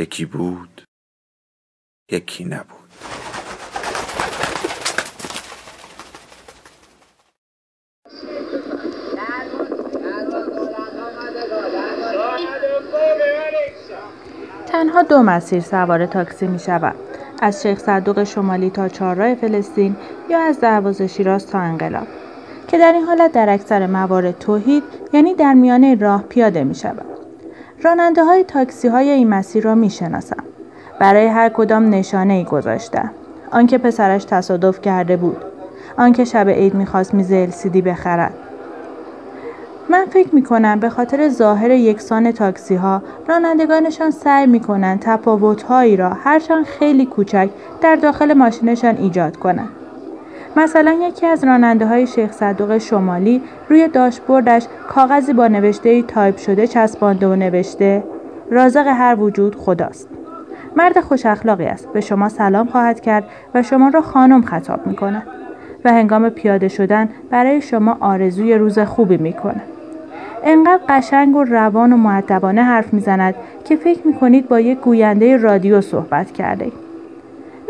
یکی بود یکی نبود تنها دو مسیر سوار تاکسی می شود. از شیخ صدوق شمالی تا چهارراه فلسطین یا از دروازه شیراز تا انقلاب که در این حالت در اکثر موارد توحید یعنی در میانه راه پیاده می شود. راننده های تاکسی های این مسیر را می شناسم. برای هر کدام نشانه ای گذاشته. آنکه پسرش تصادف کرده بود. آنکه شب عید می‌خواست میز السیدی بخرد. من فکر می کنم به خاطر ظاهر یکسان تاکسی ها رانندگانشان سعی می کنند تفاوت هایی را هرچند خیلی کوچک در داخل ماشینشان ایجاد کنند. مثلا یکی از راننده های شیخ صدوق شمالی روی داشبوردش کاغذی با نوشته تایپ شده چسبانده و نوشته رازق هر وجود خداست. مرد خوش اخلاقی است. به شما سلام خواهد کرد و شما را خانم خطاب می کند. و هنگام پیاده شدن برای شما آرزوی روز خوبی می کند. انقدر قشنگ و روان و معدبانه حرف می‌زند که فکر می کنید با یک گوینده رادیو صحبت کرده.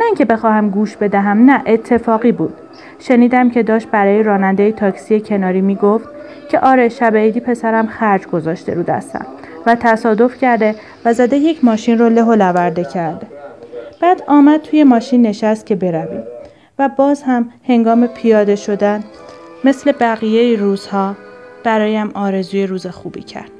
نه اینکه بخواهم گوش بدهم نه اتفاقی بود. شنیدم که داشت برای راننده تاکسی کناری می‌گفت که آره شب عیدی پسرم خرج گذاشته رو دستم و تصادف کرده و زده یک ماشین رو له لورده کرده. بعد آمد توی ماشین نشست که برویم و باز هم هنگام پیاده شدن مثل بقیه روزها برایم آرزوی روز خوبی کرد.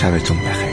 下辈子不还？